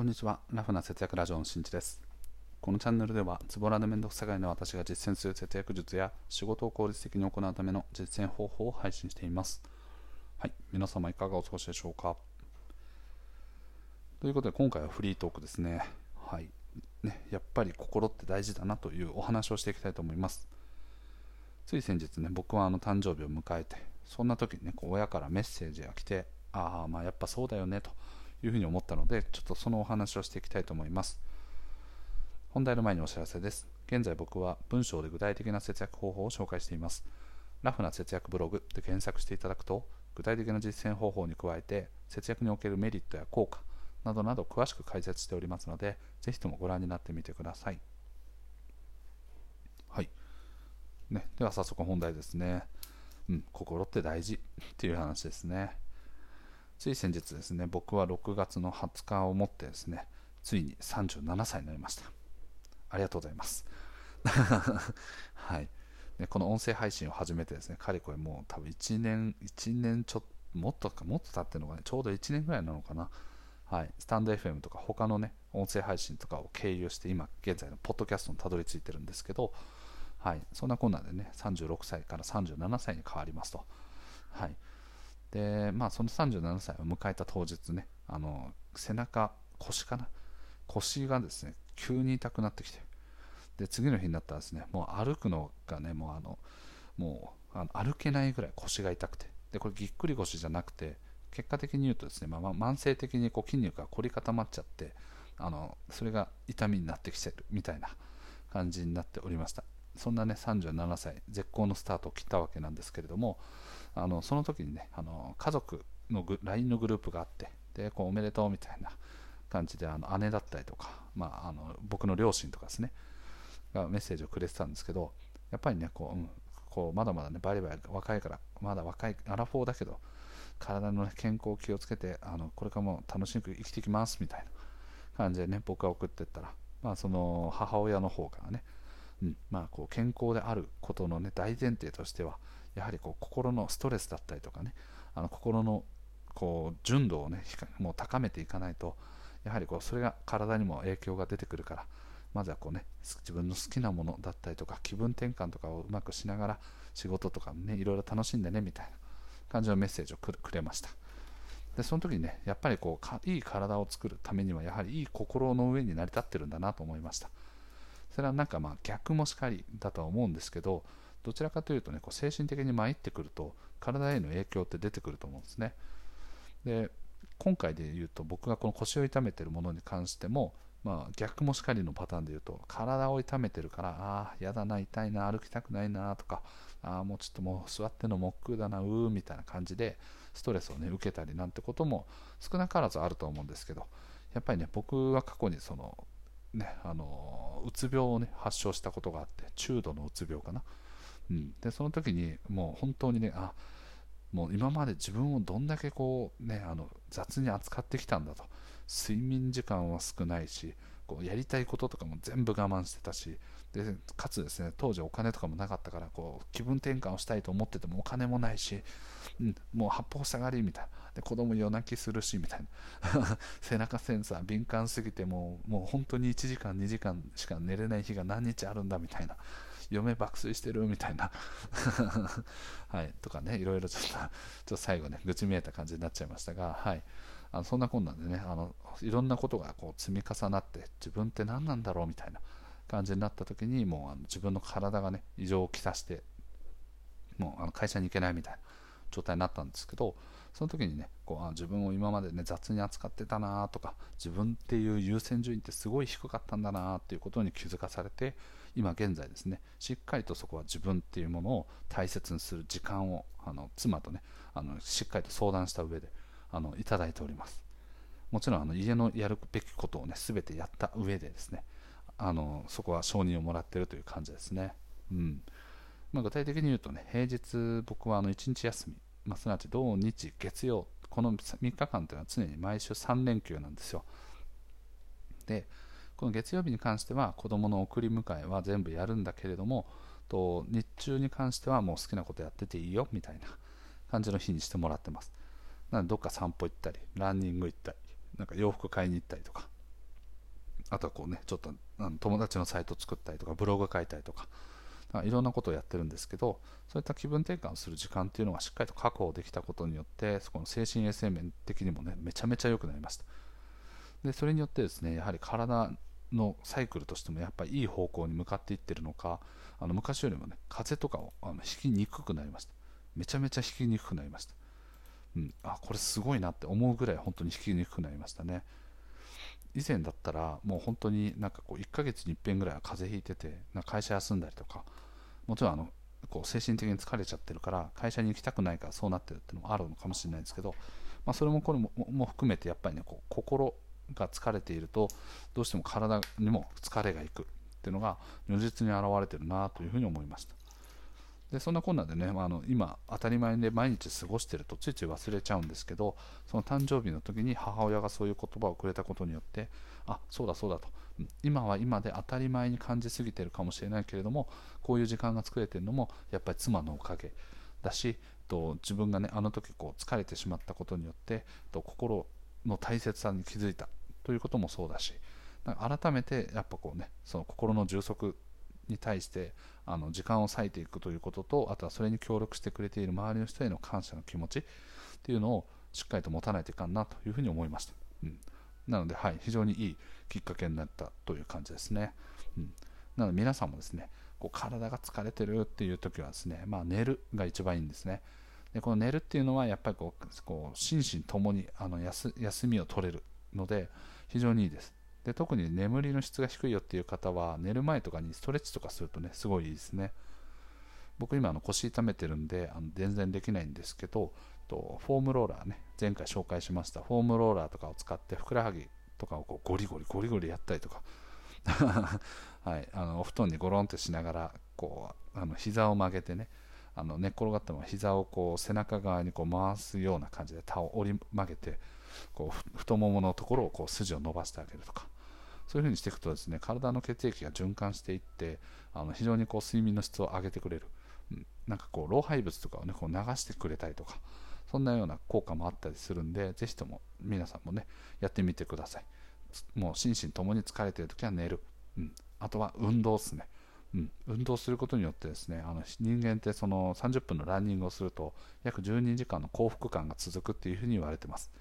こんにちは。ラフな節約ラジオのしんちです。このチャンネルでは、ズボラでめんどくさがいの私が実践する節約術や仕事を効率的に行うための実践方法を配信しています。はい。皆様いかがお過ごしでしょうか？ということで、今回はフリートークですね。はい。ね、やっぱり心って大事だなというお話をしていきたいと思います。つい先日ね、僕はあの誕生日を迎えて、そんな時にね、こう親からメッセージが来て、ああ、まあやっぱそうだよねと。いうふうに思ったので、ちょっとそのお話をしていきたいと思います。本題の前にお知らせです。現在僕は文章で具体的な節約方法を紹介しています。ラフな節約ブログで検索していただくと、具体的な実践方法に加えて、節約におけるメリットや効果などなど詳しく解説しておりますので、ぜひともご覧になってみてください。はい。ね、では早速本題ですね。うん、心って大事っていう話ですね。つい先日ですね、僕は6月の20日をもってですね、ついに37歳になりました。ありがとうございます。はい。ね、この音声配信を始めてですね、かれこれもう多分1年、1年ちょっと、もっとか、もっと経ってるのがね、ちょうど1年ぐらいなのかな。はい。スタンド FM とか他のね、音声配信とかを経由して、今現在のポッドキャストにたどり着いてるんですけど、はい。そんなこんなでね、36歳から37歳に変わりますと。はい。で、まあ、その37歳を迎えた当日ね、あの背中、腰かな、腰がですね急に痛くなってきて、で次の日になったらですねもう歩くのがね、もうあのもうあの歩けないぐらい腰が痛くて、でこれぎっくり腰じゃなくて、結果的に言うとですね、まあ、慢性的にこう筋肉が凝り固まっちゃって、あのそれが痛みになってきてるみたいな感じになっておりました。そんなね37歳、絶好のスタートを切ったわけなんですけれども、あのその時にねあの家族の LINE のグループがあってでこうおめでとうみたいな感じであの姉だったりとか、まあ、あの僕の両親とかですねがメッセージをくれてたんですけどやっぱりねこう、うん、こうまだまだねバリバリ若いからまだ若いアラフォーだけど体の、健康を気をつけてあのこれからも楽しく生きていきますみたいな感じでね僕が送ってったら、まあ、その母親の方からね、うん。まあ、こう健康であることの、ね、大前提としてはやはりこう心のストレスだったりとかねあの心のこう純度をねもう高めていかないとやはりこうそれが体にも影響が出てくるからまずはこうね自分の好きなものだったりとか気分転換とかをうまくしながら仕事とかねいろいろ楽しんでねみたいな感じのメッセージをくれました。でその時にねやっぱりこういい体を作るためにはやはりいい心の上に成り立ってるんだなと思いました。それはなんかまあ逆もしかりだとは思うんですけどどちらかというとねこう精神的に参ってくると体への影響って出てくると思うんですね。で今回で言うと僕がこの腰を痛めてるものに関しても、まあ、逆もしかりのパターンで言うと体を痛めてるからああやだな痛いな歩きたくないなとかああもうちょっともう座ってのもっくうだなうーみたいな感じでストレスをね受けたりなんてことも少なからずあると思うんですけどやっぱりね僕は過去にそのねあのうつ病をね発症したことがあって中度のうつ病かな。うん、でその時にもう本当にねあもう今まで自分をどんだけこう、ね、あの雑に扱ってきたんだと。睡眠時間は少ないしこうやりたいこととかも全部我慢してたしでかつですね当時お金とかもなかったからこう気分転換をしたいと思っててもお金もないし、うん、もう八方塞がりみたいな。で子供夜泣きするしみたいな。背中センサー敏感すぎてもうもう本当に1時間2時間しか寝れない日が何日あるんだみたいな。嫁爆睡してるみたいな。はい、とかね、いろいろちょっと、ちょっと最後ね、愚痴見えた感じになっちゃいましたが、はい、あのそんなこんなんでね、あのいろんなことがこう積み重なって、自分って何なんだろうみたいな。感じになった時に、もうあの自分の体がね、異常をきたして、もうあの会社に行けないみたいな状態になったんですけど、その時にねこうあ自分を今までね雑に扱ってたなとか自分っていう優先順位ってすごい低かったんだなっていうことに気づかされて今現在ですねしっかりとそこは自分っていうものを大切にする時間をあの妻とねあのしっかりと相談した上であのいただいております。もちろんあの家のやるべきことをね全てやった上でですねあのそこは承認をもらってるという感じですね、うん。まあ、具体的に言うとね平日僕はあの1日休み、まあ、すなわち土日月曜この3日間というのは常に毎週3連休なんですよ。でこの月曜日に関しては子供の送り迎えは全部やるんだけれどもと日中に関してはもう好きなことやってていいよみたいな感じの日にしてもらってます。なのでどっか散歩行ったりランニング行ったりなんか洋服買いに行ったりとか。あとはこうねちょっと友達のサイト作ったりとかブログ書いたりとか。いろんなことをやってるんですけどそういった気分転換をする時間っていうのがしっかりと確保できたことによってそこの精神衛生面的にもねめちゃめちゃ良くなりました。でそれによってですねやはり体のサイクルとしてもやっぱりいい方向に向かっていってるのかあの昔よりもね風邪とかをあの引きにくくなりました。めちゃめちゃ引きにくくなりました、うん、あこれすごいなって思うぐらい本当に引きにくくなりましたね。以前だったらもう本当になんかこう1ヶ月に一遍ぐらいは風邪ひいててな会社休んだりとかもちろんあのこう精神的に疲れちゃってるから会社に行きたくないからそうなってるっていうのもあるのかもしれないですけど、まあ、それもこれもも含めてやっぱりねこう心が疲れているとどうしても体にも疲れがいくっていうのが如実に表れてるなというふうに思いました。でそんなこんなでね、まあ、あの今当たり前で毎日過ごしてるとついつい忘れちゃうんですけどその誕生日の時に母親がそういう言葉をくれたことによってあそうだそうだと。今は今で当たり前に感じすぎてるかもしれないけれどもこういう時間が作れてるのもやっぱり妻のおかげだしと自分がねあの時こう疲れてしまったことによってと心の大切さに気づいたということもそうだし改めてやっぱこうねその心の充足に対してあの時間を割いていくということとあとはそれに協力してくれている周りの人への感謝の気持ちっていうのをしっかりと持たないといかんなというふうに思いました、うん、なので、はい、非常にいいきっかけになったという感じですね、うん、なので皆さんもですねこう体が疲れてるっていう時はですね、まあ、寝るが一番いいんですね。でこの寝るっていうのはやっぱりこうこう心身ともにあの休みを取れるので非常にいいです。で特に眠りの質が低いよっていう方は寝る前とかにストレッチとかするとねすごいいいですね。僕今あの腰痛めてるんであの全然できないんですけどとフォームローラーね前回紹介しました。フォームローラーとかを使ってふくらはぎとかをこうゴリゴリゴリゴリやったりとか。はい、あのお布団にゴロンってしながらこうあの膝を曲げてねあの寝っ転がったまま膝をこう背中側にこう回すような感じで倒折り曲げてこう太もものところをこう筋を伸ばしてあげるとか。そういうふうにしていくとですね体の血液が循環していってあの非常にこう睡眠の質を上げてくれる、なんかこう老廃物とかをねこう流してくれたりとかそんなような効果もあったりするんでぜひとも皆さんもねやってみてください。もう心身ともに疲れている時は寝る、うん、あとは運動ですね。うん、運動することによってですねあの人間ってその30分のランニングをすると約12時間の幸福感が続くっていうふうに言われてます。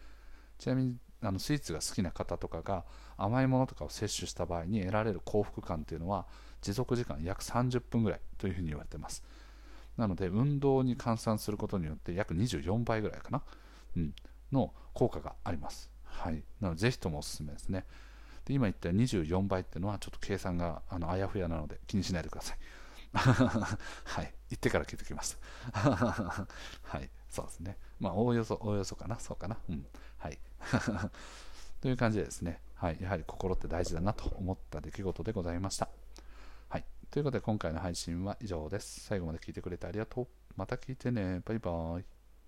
ちなみにあのスイーツが好きな方とかが甘いものとかを摂取した場合に得られる幸福感というのは持続時間約30分ぐらいというふうに言われています。なので運動に換算することによって約24倍ぐらいかな、うん、の効果があります。はい。なのでぜひともおすすめですね。で今言った24倍っていうのはちょっと計算があのあやふやなので気にしないでください。はい、言ってから聞いておきました。はい、そうですね。まあ、おおよそ、おおよそかな、そうかな。うん。はい。という感じでですね、はい、やはり心って大事だなと思った出来事でございました。はい。ということで、今回の配信は以上です。最後まで聞いてくれてありがとう。また聞いてね。バイバーイ。